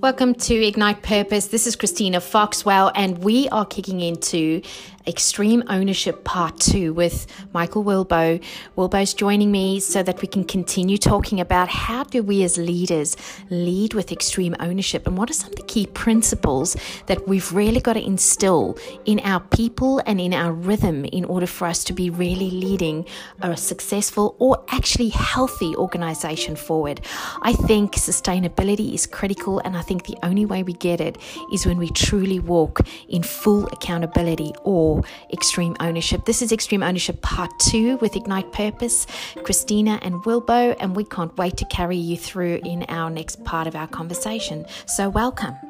Welcome to Ignite Purpose. This is Christina Foxwell, and we are kicking into Extreme Ownership Part 2 with Michael Wilbow. Wilbow's joining me so that we can continue talking about how do we as leaders lead with extreme ownership and what are some of the key principles that we've really got to instill in our people and in our rhythm in order for us to be really leading a successful or actually healthy organization forward. I think sustainability is critical, and I think the only way we get it is when we truly walk in full accountability or extreme ownership. This is Extreme Ownership Part 2 with Ignite Purpose, Christina and Wilbow, and we can't wait to carry you through in our next part of our conversation. So, welcome.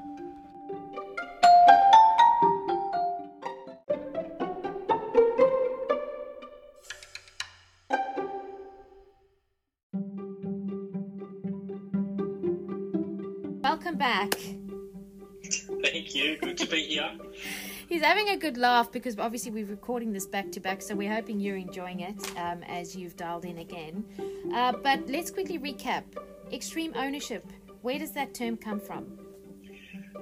Good to be here. He's having a good laugh because obviously we're recording this back to back, so we're hoping you're enjoying it um, as you've dialed in again. Uh, but let's quickly recap extreme ownership. Where does that term come from?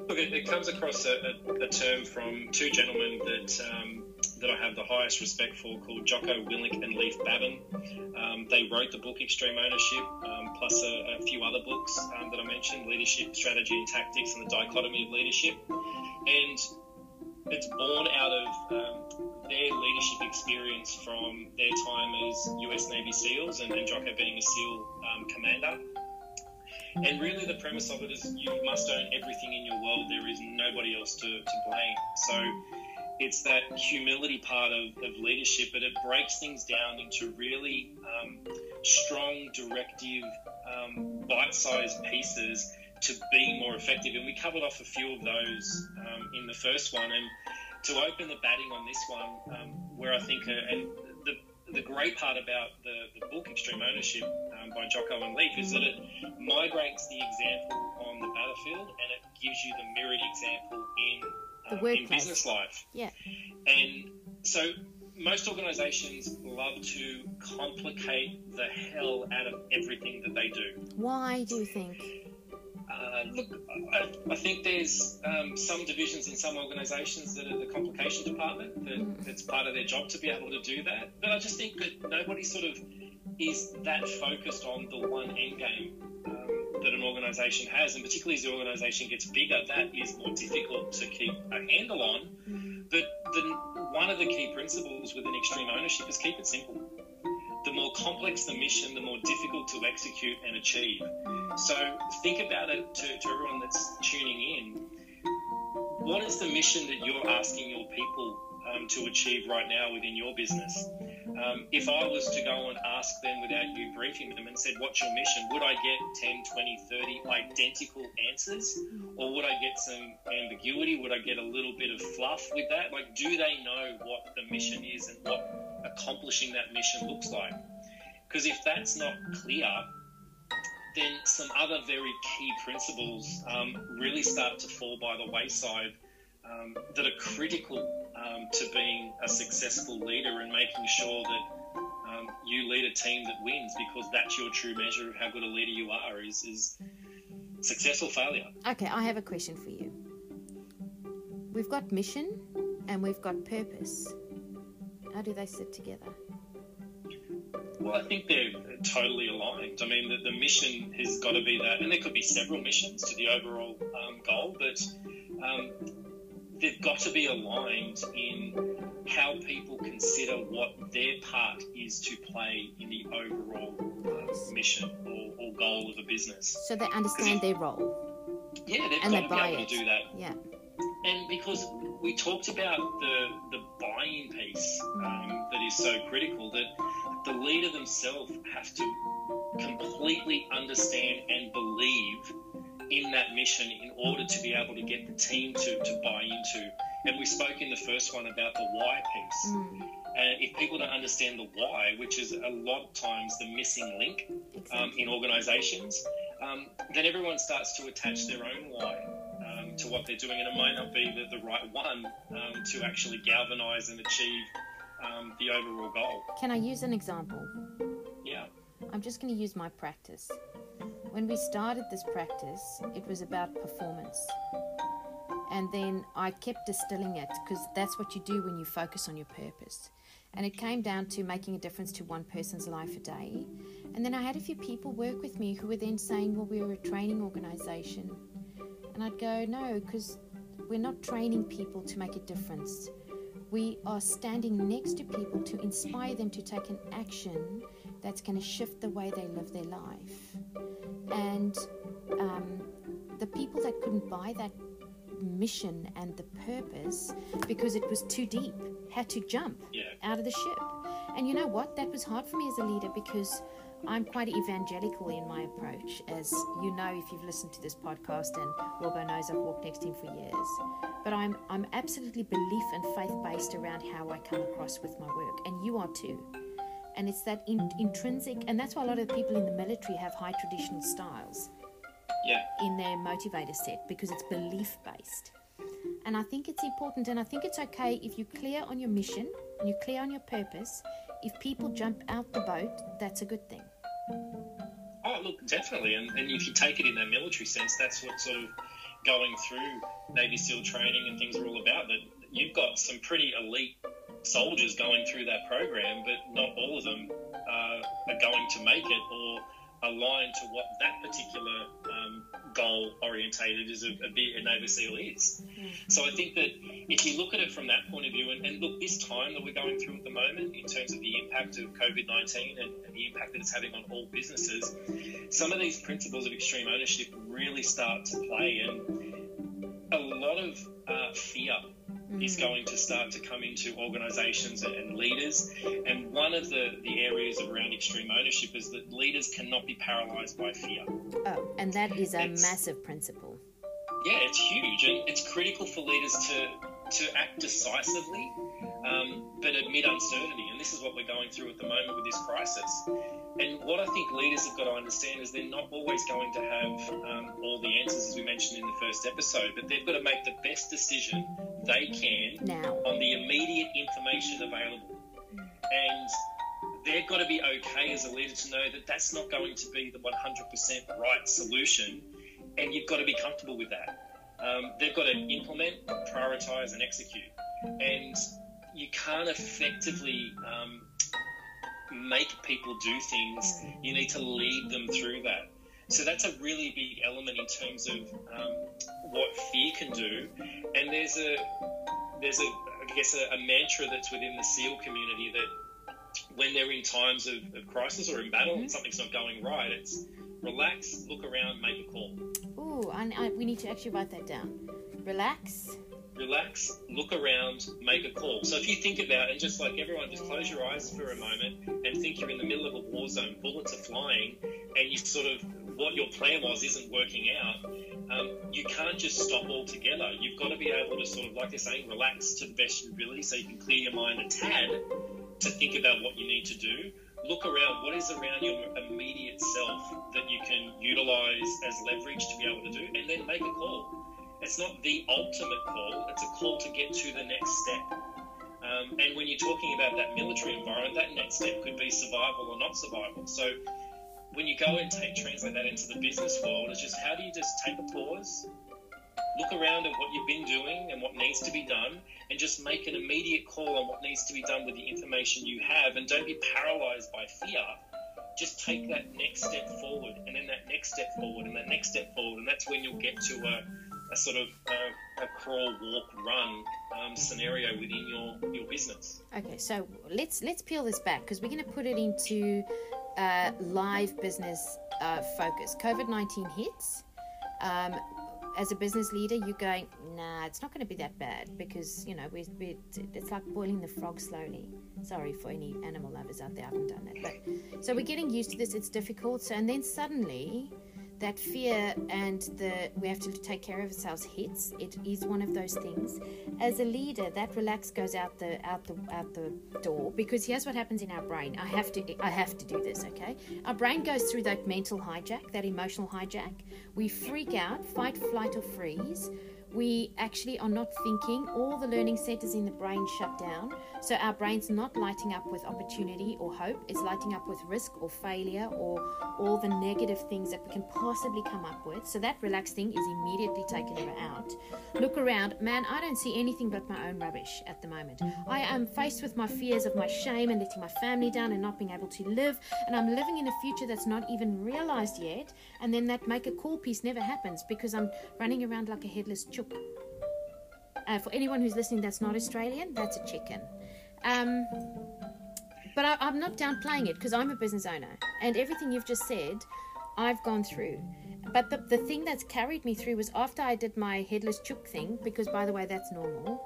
Look, it, it comes across a, a, a, term from two gentlemen that um, that I have the highest respect for, called Jocko Willink and Leif Babin. Um, they wrote the book Extreme Ownership, um, plus a, a, few other books um, that I mentioned: Leadership, Strategy, and Tactics, and the Dichotomy of Leadership. And it's born out of um, their leadership experience from their time as US Navy SEALs and, and Jocko being a SEAL um, commander. And really, the premise of it is you must own everything in your world. There is nobody else to, to blame. So it's that humility part of, of leadership, but it breaks things down into really um, strong, directive, um, bite sized pieces to be more effective. And we covered off a few of those um, in the first one. And to open the batting on this one, um, where I think, uh, and the, the great part about the, the book Extreme Ownership um, by Jocko and Leif is that it migrates the example on the battlefield and it gives you the mirrored example in, um, in business life. Yeah. And so most organizations love to complicate the hell out of everything that they do. Why do you think? Uh, look, I, I, think there's um, some divisions in some organisations that are the complication department. That mm. it's part of their job to be able to do that. But I just think that nobody sort of is that focused on the one end game um, that an organisation has, and particularly as the organisation gets bigger, that is more difficult to keep a handle on. Mm. But the, one of the key principles within extreme ownership is keep it simple the more complex the mission, the more difficult to execute and achieve. So think about it to, to everyone that's tuning in. What is the mission that you're asking your people um, to achieve right now within your business? Um, if I was to go and ask them without you briefing them and said, What's your mission? Would I get 10, 20, 30 identical answers? Or would I get some ambiguity? Would I get a little bit of fluff with that? Like, do they know what the mission is and what accomplishing that mission looks like? Because if that's not clear, then some other very key principles um, really start to fall by the wayside um, that are critical um, to being a successful leader and making sure that um, you lead a team that wins because that's your true measure of how good a leader you are is, is successful failure. Okay, I have a question for you. We've got mission and we've got purpose. How do they sit together? Well, I think they're totally aligned. I mean, the, the mission has got to be that, and there could be several missions to the overall um, goal, but um, they've got to be aligned in how people consider what their part is to play in the overall uh, mission or, or, goal of a business. So they understand their role. Yeah, they've and got to be able it. to do that. Yeah. And because we talked about the the buy-in piece um, that is so critical, that the leader themselves have to completely understand and believe in that mission in order to be able to get the team to, to buy into. And we spoke in the first one about the why piece. Mm. And if people don't understand the why, which is a lot of times the missing link um, exactly. um, in organizations, um, then everyone starts to attach their own why to what they're doing. And it might not be the, the right one um, to actually galvanize and achieve um, the overall goal. Can I use an example? Yeah. I'm just going to use my practice. when we started this practice, it was about performance. And then I kept distilling it because that's what you do when you focus on your purpose. And it came down to making a difference to one person's life a day. And then I had a few people work with me who were then saying, Well, we're a training organization. And I'd go, No, because we're not training people to make a difference. We are standing next to people to inspire them to take an action that's going to shift the way they live their life. And um, the people that couldn't buy that mission and the purpose because it was too deep had to jump Yeah. out of the ship. And you know what? That was hard for me as a leader because I'm quite evangelical in my approach. As you know, if you've listened to this podcast, and Wilbow knows I've walked next to him for years. But I'm I'm absolutely belief and faith based around how I come across with my work, and you are too. And it's that in, intrinsic, and that's why a lot of people in the military have high traditional styles Yeah. in their motivator set because it's belief based. And I think it's important and I think it's okay if you're clear on your mission and you're clear on your purpose. If people jump out the boat, that's a good thing. Look, definitely. And, and if you take it in that military sense, that's what sort of going through Navy SEAL training and things are all about. That you've got some pretty elite soldiers going through that program, but not all of them uh, are going to make it or align to what that particular um, goal orientated is a, a, bit- a Navy SEAL is. So I think that if you look at it from that point of view, and, and look, this time that we're going through at the moment in terms of the impact of COVID 19 and, and the impact that it's having on all businesses, some of these principles of extreme ownership really start to play. And a lot of uh, fear is going to start to come into organizations and, and leaders. And one of the, the areas around extreme ownership is that leaders cannot be paralyzed by fear. Oh, and that is a It's- massive principle. Yeah, it's huge, and it's critical for leaders to to act decisively, um, but admit uncertainty. And this is what we're going through at the moment with this crisis. And what I think leaders have got to understand is they're not always going to have um, all the answers, as we mentioned in the first episode, but they've got to make the best decision they can Now, on the immediate information available. And they've got to be okay as a leader to know that that's not going to be the 100% right solution, and you've got to be comfortable with that. Um, they've got to implement, prioritize, and execute. And you can't effectively um, make people do things, you need to lead them through that. So that's a really big element in terms of um, what fear can do. And there's a there's a I guess a, a mantra that's within the SEAL community that when they're in times of, of crisis or in battle and something's not going right, it's relax, look around, make a call. ooh, I, I, we need to actually write that down. Relax. Relax, look around, make a call. So if you think about it, just like everyone, just close your eyes for a moment and think you're in the middle of a war zone, bullets are flying, and you sort of what your plan was isn't working out. Um, you can't just stop altogether. You've got to be able to sort of, like they're saying, relax to the best of your ability so you can clear your mind a tad to think about what you need to do. Look around what is around your immediate self that you can utilize as leverage to be able to do, and then make a call. It's not the ultimate call, it's a call to get to the next step. Um, and when you're talking about that military environment, that next step could be survival or not survival. So when you go and take, translate that into the business world, it's just how do you just take a pause, look around at what you've been doing and what needs to be done, and just make an immediate call on what needs to be done with the information you have, and don't be paralyzed by fear. Just take that next step forward, and then that next step forward, and that next step forward, and that's when you'll get to a, a sort of uh, a crawl, walk, run um, scenario within your, your business. Okay, so let's let's peel this back because we're going to put it into uh, live business uh, focus. COVID nineteen hits. Um, as a business leader, you're going, nah, it's not going to be that bad because you know we, we it's like boiling the frog slowly. Sorry for any animal lovers out there, I haven't done that. But so we're getting used to this. It's difficult. So and then suddenly that fear and the we have to take care of ourselves hits. It is one of those things. As a leader that relax goes out the out the out the door because here's what happens in our brain. I have to i have to do this okay? Our brain goes through that mental hijack that emotional hijack. We freak out fight flight or freeze we actually are not thinking. All the learning centers in the brain shut down. So our brain's not lighting up with opportunity or hope, it's lighting up with risk or failure or all the negative things that we can possibly come up with. So that relaxed thing is immediately taken out. Look around, man, I don't see anything but my own rubbish at the moment. I am faced with my fears of my shame and letting my family down and not being able to live, and I'm living in a future that's not even realized yet. And then that make a call piece never happens because I'm running around like a headless chook. Uh, for anyone who's listening that's not Australian, that's a chicken. Um, but I, I'm not downplaying it because I'm a business owner, and everything you've just said, I've gone through. But the, the thing that's carried me through was after I did my headless chook thing, because by the way, that's normal.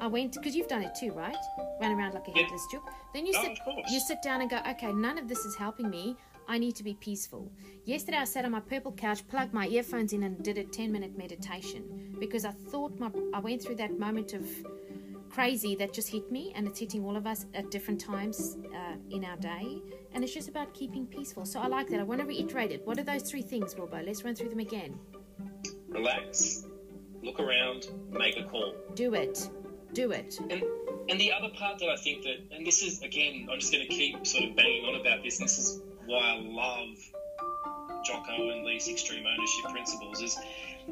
I went because you've done it too, right? Run around like a Yeah. headless chook. Then you Oh, sit you sit down and go, okay, none of this is helping me. I need to be peaceful. Yesterday, I sat on my purple couch, plugged my earphones in, and did a 10 minute meditation because I thought my, I went through that moment of crazy that just hit me, and it's hitting all of us at different times uh, in our day. And it's just about keeping peaceful. So I like that. I want to reiterate it. What are those three things, Wilbow? Let's run through them again. Relax, look around, make a call. Do it. Do it. And and the other part that I think that, and this is again, I'm just going to keep sort of banging on about this. And this is why I love Jocko and Leif's extreme ownership principles. Is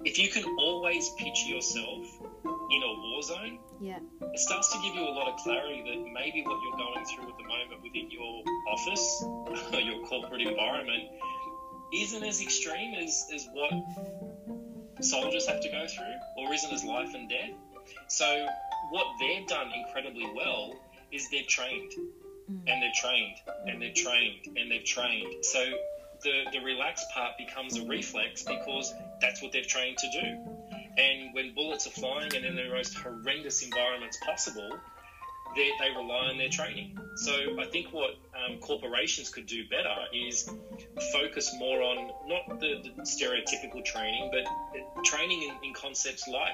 if you can always picture yourself in a war zone, Yeah. it starts to give you a lot of clarity that maybe what you're going through at the moment within your office or your corporate environment isn't as extreme as, as what soldiers have to go through or isn't as life and death. So what they've done incredibly well is they've trained and they're trained and they're trained and they've trained. So the, the relaxed part becomes a reflex because that's what they've trained to do. And when bullets are flying and in the most horrendous environments possible, they, they rely on their training. So I think what um, corporations could do better is focus more on not the, the stereotypical training, but uh, training in, in concepts like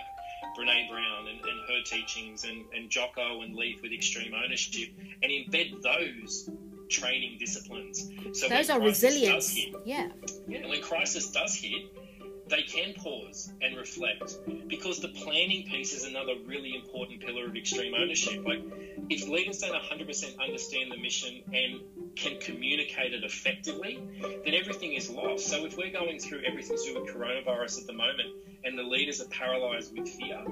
Brene Brown and, and her teachings and, and Jocko and Leif with extreme ownership and embed those training disciplines. So Those are resilience. hit, Yeah. yeah, when crisis does hit, they can pause and reflect because the planning piece is another really important pillar of extreme ownership. Like, if leaders don't 100% understand the mission and can communicate it effectively, then everything is lost. So, if we're going through everything do with coronavirus at the moment and the leaders are paralyzed with fear,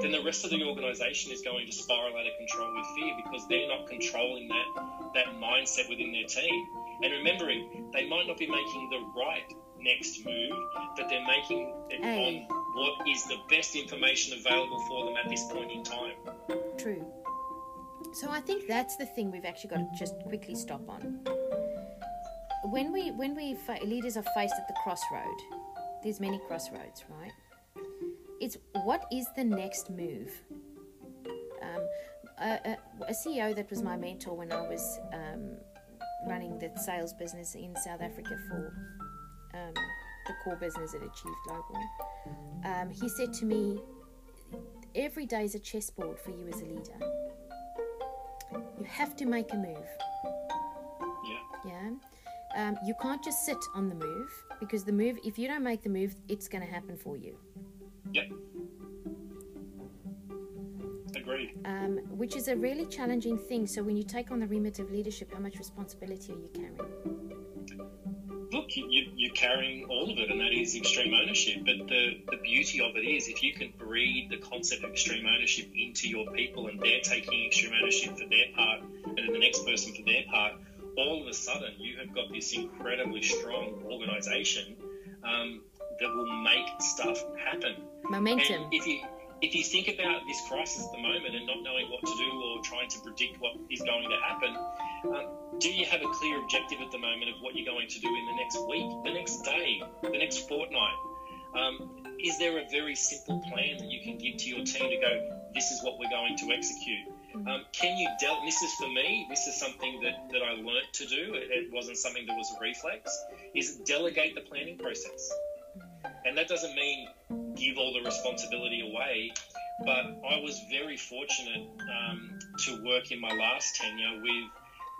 then the rest of the organization is going to spiral out of control with fear because they're not controlling that, that mindset within their team. And remembering, they might not be making the right next move, but they're making it Hey. on what is the best information available for them at this point in time. True. So I think that's the thing we've actually got to just quickly stop on. When we when we fa- leaders are faced at the crossroad, there's many crossroads, right? It's what is the next move? Um, a, a, a CEO that was my mentor when I was um, running the sales business in South Africa for um, the core business at Achieve Global. Um, he said to me, every day is a chessboard for you as a leader. You have to make a move. Yeah. Yeah. Um, you can't just sit on the move because the move, if you don't make the move, it's going to happen for you. Yep. Agreed. Um, which is a really challenging thing. So when you take on the remit of leadership, how much responsibility are you carrying? Look, you, you, you're carrying all of it, and that is extreme ownership. But the, the beauty of it is, if you can breed the concept of extreme ownership into your people and they're taking extreme ownership for their part, and then the next person for their part, all of a sudden you have got this incredibly strong organization um, that will make stuff happen. Momentum. And if you if you think about this crisis at the moment and not knowing what to do or trying to predict what is going to happen, um, do you have a clear objective at the moment of what you're going to do in the next week, the next day, the next fortnight? Um, is there a very simple plan that you can give to your team to go, this is what we're going to execute? Um, can you del- this is for me this is something that, that i learnt to do it, it wasn't something that was a reflex is delegate the planning process and that doesn't mean give all the responsibility away but i was very fortunate um, to work in my last tenure with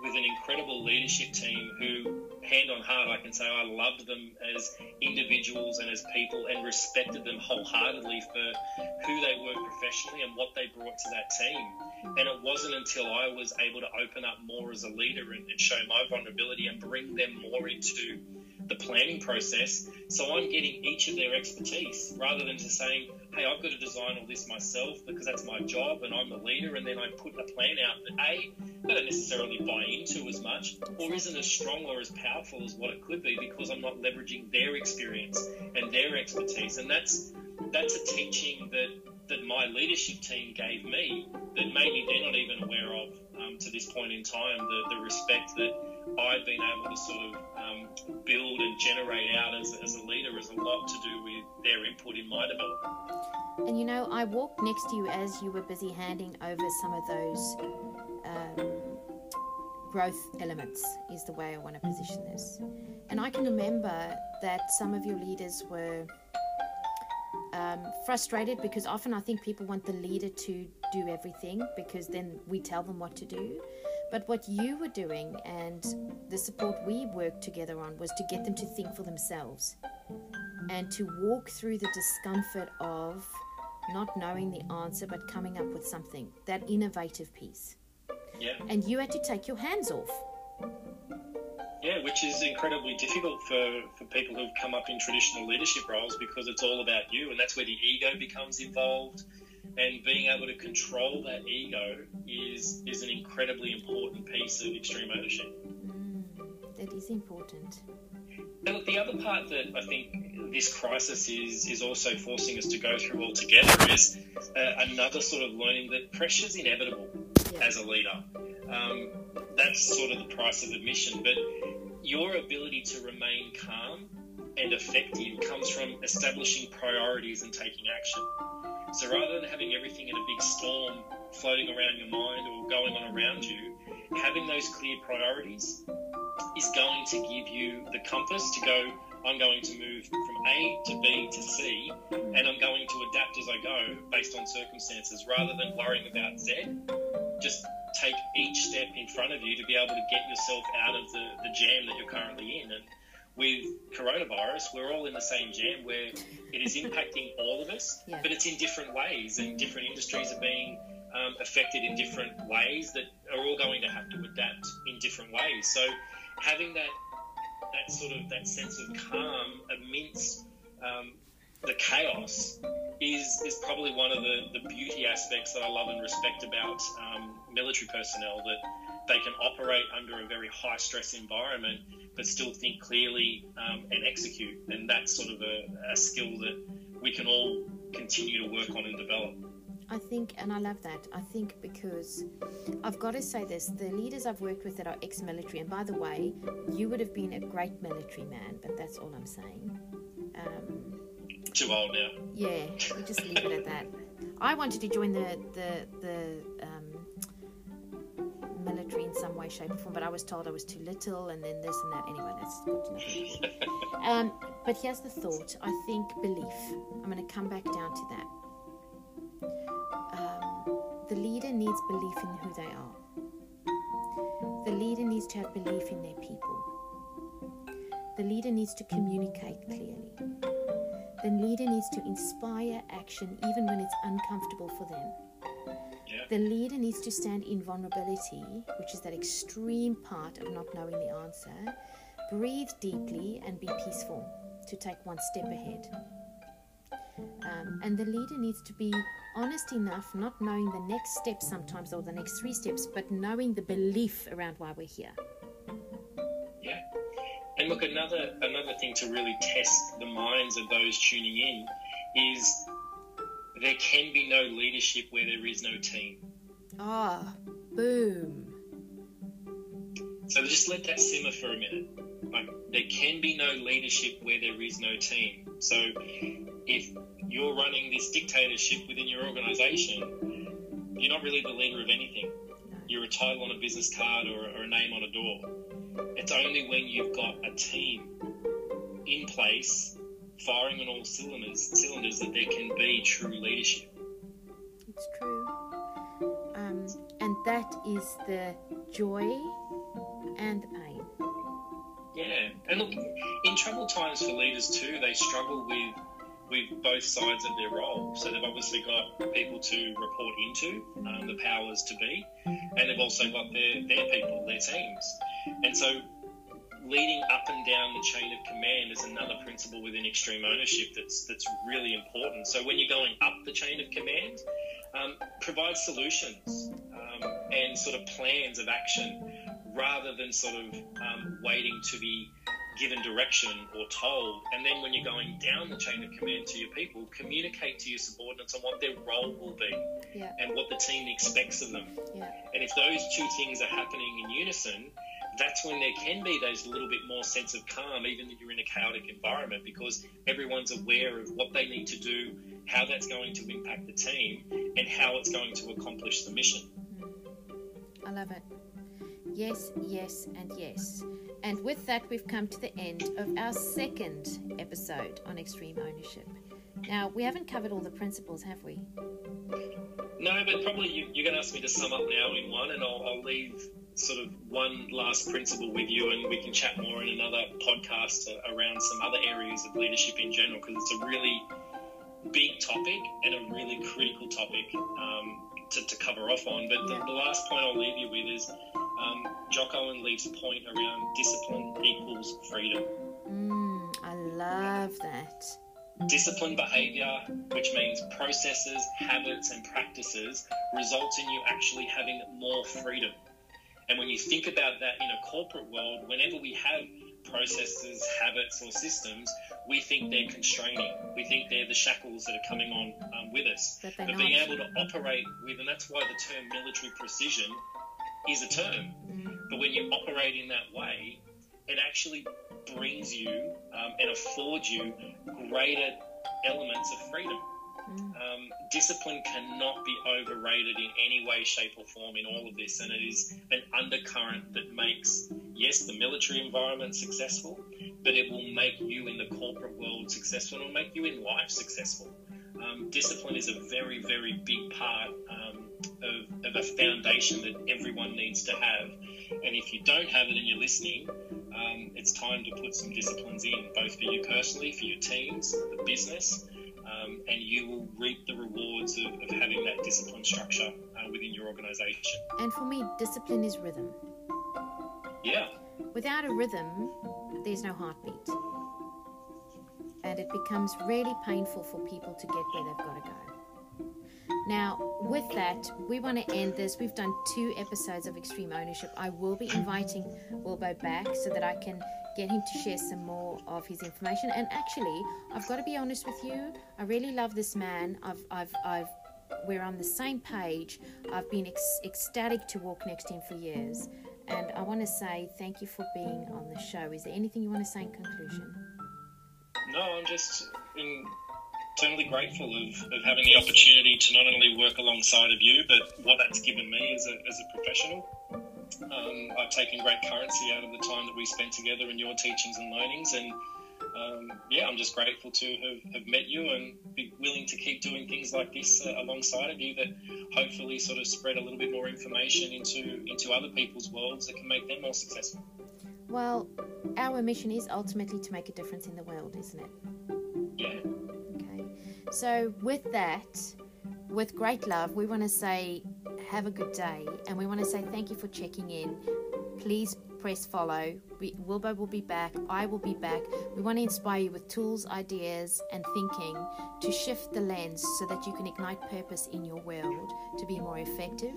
with an incredible leadership team who, hand on heart, I can say I loved them as individuals and as people and respected them wholeheartedly for who they were professionally and what they brought to that team. And it wasn't until I was able to open up more as a leader and, and show my vulnerability and bring them more into the planning process. So I'm getting each of their expertise rather than just saying, hey, I've got to design all this myself because that's my job and I'm the leader. And then I put a plan out that A, I don't necessarily buy into as much or isn't as strong or as powerful as what it could be because I'm not leveraging their experience and their expertise. And that's that's a teaching that that my leadership team gave me that maybe they're not even aware of um, to this point in time. The, the respect that I've been able to sort of um, build and generate out as, as a leader is a lot to do with their input in my development. And you know, I walked next to you as you were busy handing over some of those um, growth elements, is the way I want to position this. And I can remember that some of your leaders were um, frustrated because often I think people want the leader to do everything because then we tell them what to do. But what you were doing and the support we worked together on was to get them to think for themselves and to walk through the discomfort of not knowing the answer but coming up with something that innovative piece. Yeah. And you had to take your hands off. Yeah, which is incredibly difficult for, for people who've come up in traditional leadership roles because it's all about you, and that's where the ego becomes involved and being able to control that ego is is an incredibly important piece of extreme ownership. Mm, that is important. Now, the other part that I think this crisis is is also forcing us to go through altogether is uh, another sort of learning that pressure is inevitable yeah. as a leader. Um, that's sort of the price of admission, but your ability to remain calm and effective comes from establishing priorities and taking action. So rather than having everything in a big storm floating around your mind or going on around you, having those clear priorities is going to give you the compass to go, I'm going to move from A to B to C, and I'm going to adapt as I go based on circumstances rather than worrying about Z. Just take each step in front of you to be able to get yourself out of the, the jam that you're currently in. And with coronavirus, we're all in the same jam where it is impacting all of us, yeah. but it's in different ways, and different industries are being um, affected in different ways that are all going to have to adapt in different ways. So, having that that sort of that sense of calm amidst um, the chaos is is probably one of the, the beauty aspects that I love and respect about um, military personnel that they can operate under a very high stress environment but still think clearly um, and execute. And that's sort of a, a skill that we can all continue to work on and develop. I think, and I love that. I think because I've got to say this the leaders I've worked with that are ex military, and by the way, you would have been a great military man, but that's all I'm saying. Um, Too old now. Yeah, we just leave it at that. I wanted to join the, the, the um, military in some way, shape, or form, but I was told I was too little, and then this and that. Anyway, that's good got nothing um, But here's the thought I think belief. I'm going to come back down to that. Um, the leader needs belief in who they are, the leader needs to have belief in their people, the leader needs to communicate clearly. The leader needs to inspire action even when it's uncomfortable for them the leader needs to stand in vulnerability, which is that extreme part of not knowing the answer. Breathe deeply and be peaceful to take one step ahead. Um, and the leader needs to be honest enough, not knowing the next step sometimes or the next three steps, but knowing the belief around why we're here. Yeah. And look, another another thing to really test the minds of those tuning in is there can be no leadership where there is no team. Ah, boom. So just let that simmer for a minute. Like, there can be no leadership where there is no team. So if you're running this dictatorship within your organization, you're not really the leader of anything. You're a title on a business card or, or a name on a door. It's only when you've got a team in place firing on all cylinders, cylinders that there can be true leadership. It's true. Um, and that is the joy and the pain. Yeah, and look, in troubled times for leaders too, they struggle with with both sides of their role. So they've obviously got people to report into, um, the powers to be, and they've also got their their people, their teams, and so leading up and down the chain of command is another principle within extreme ownership that's that's really important. So when you're going up the chain of command, um, provide solutions um, and sort of plans of action rather than sort of um, waiting to be given direction or told. And then when you're going down the chain of command to your people, communicate to your subordinates on what their role will be Yeah. and what the team expects of them. Yeah. And if those two things are happening in unison, that's when there can be those little bit more sense of calm, even if you're in a chaotic environment, because everyone's aware of what they need to do, how that's going to impact the team, and how it's going to accomplish the mission. I love it. Yes, yes, and yes. And with that, we've come to the end of our second episode on extreme ownership. Now, we haven't covered all the principles, have we? No, but probably you, you're going to ask me to sum up now in one, and I'll, I'll leave sort of one last principle with you, and we can chat more in another podcast around some other areas of leadership in general, because it's a really big topic and a really critical topic um, to, to cover off on. But the, the last point I'll leave you with is um, Jocko and Leif's a point around discipline equals freedom. Mm, I love that. Disciplined behavior, which means processes, habits, and practices, results in you actually having more freedom. And when you think about that in a corporate world, whenever we have processes, habits, or systems, we think they're constraining. We think they're the shackles that are coming on um, with us. But But being able to operate with, and that's why the term military precision is a term. Mm, But when you operate in that way, it actually brings you um, and affords you greater elements of freedom. Mm, Um, discipline cannot be overrated in any way, shape, or form in all of this, and it is an undercurrent that makes, yes, the military environment successful, but it will make you in the corporate world successful and will make you in life successful. Um, discipline is a very, very big part um, of, of a foundation that everyone needs to have. And if you don't have it and you're listening, um, it's time to put some disciplines in, both for you personally, for your teams, the business, um, and you will reap the rewards of, of having that discipline structure uh, within your organization. And for me, discipline is rhythm. Yeah, Without a rhythm, there's no heartbeat. And it becomes really painful for people to get where they've got to go. Now, with that, we want to end this. We've done two episodes of Extreme Ownership. I will be inviting Wilbow back so that I can get him to share some more of his information. And actually, I've got to be honest with you, I really love this man. I've, I've, I've, we're on the same page. I've been ec- ecstatic to walk next to him for years. And I want to say thank you for being on the show. Is there anything you want to say in conclusion? no, I'm just eternally grateful of, of having the opportunity to not only work alongside of you, but what that's given me as a, as a professional. Um, I've taken great currency out of the time that we spent together in your teachings and learnings, and um, yeah, I'm just grateful to have, have met you and be willing to keep doing things like this uh, alongside of you that hopefully sort of spread a little bit more information into into other people's worlds that can make them more successful. Well, our mission is ultimately to make a difference in the world, isn't it? Yeah, Okay. So, with that, with great love, we want to say have a good day and we want to say thank you for checking in. Please press follow. We, Wilbow will be back. I will be back. We want to inspire you with tools, ideas, and thinking to shift the lens so that you can ignite purpose in your world to be more effective.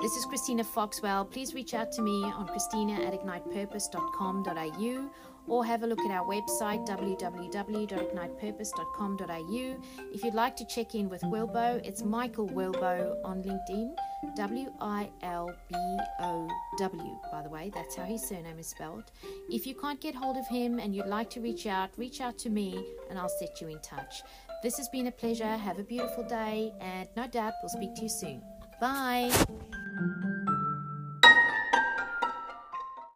This is Christina Foxwell. Please reach out to me on christina at ignitepurpose.com.au or have a look at our website www.ignitepurpose.com.au. If you'd like to check in with Wilbow, it's Michael Wilbow on LinkedIn. W I L B O W, by the way, that's how his surname is spelled. If you can't get hold of him and you'd like to reach out, reach out to me and I'll set you in touch. This has been a pleasure. Have a beautiful day, and no doubt we'll speak to you soon. Bye.